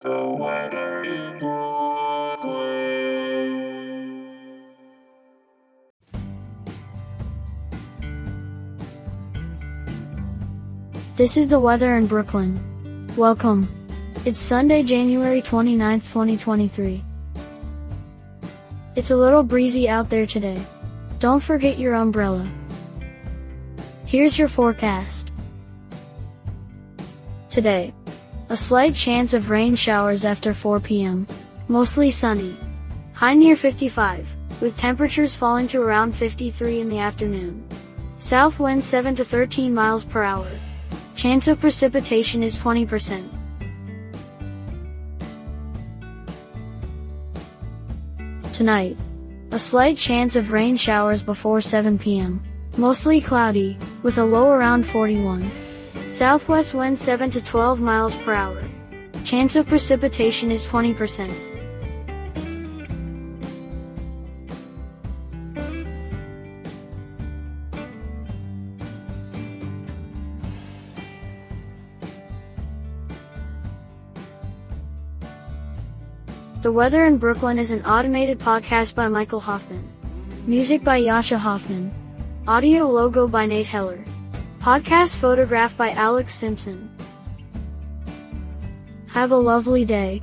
This is the weather in Brooklyn. Welcome. It's Sunday, January 29th, 2023. It's a little breezy out there today. Don't forget your umbrella. Here's your forecast. Today, a slight chance of rain showers after 4 p.m. Mostly sunny. High near 55, with temperatures falling to around 53 in the afternoon. South wind 7 to 13 miles per hour. Chance of precipitation is 20%. Tonight, a slight chance of rain showers before 7 p.m. Mostly cloudy, with a low around 41. Southwest wind 7 to 12 miles per hour. Chance of precipitation is 20%. The Weather in Brooklyn is an automated podcast by Michael Hoffman. Music by Jascha Hoffman. Audio logo by Nate Heller. Podcast photograph by Alex Simpson. Have a lovely day.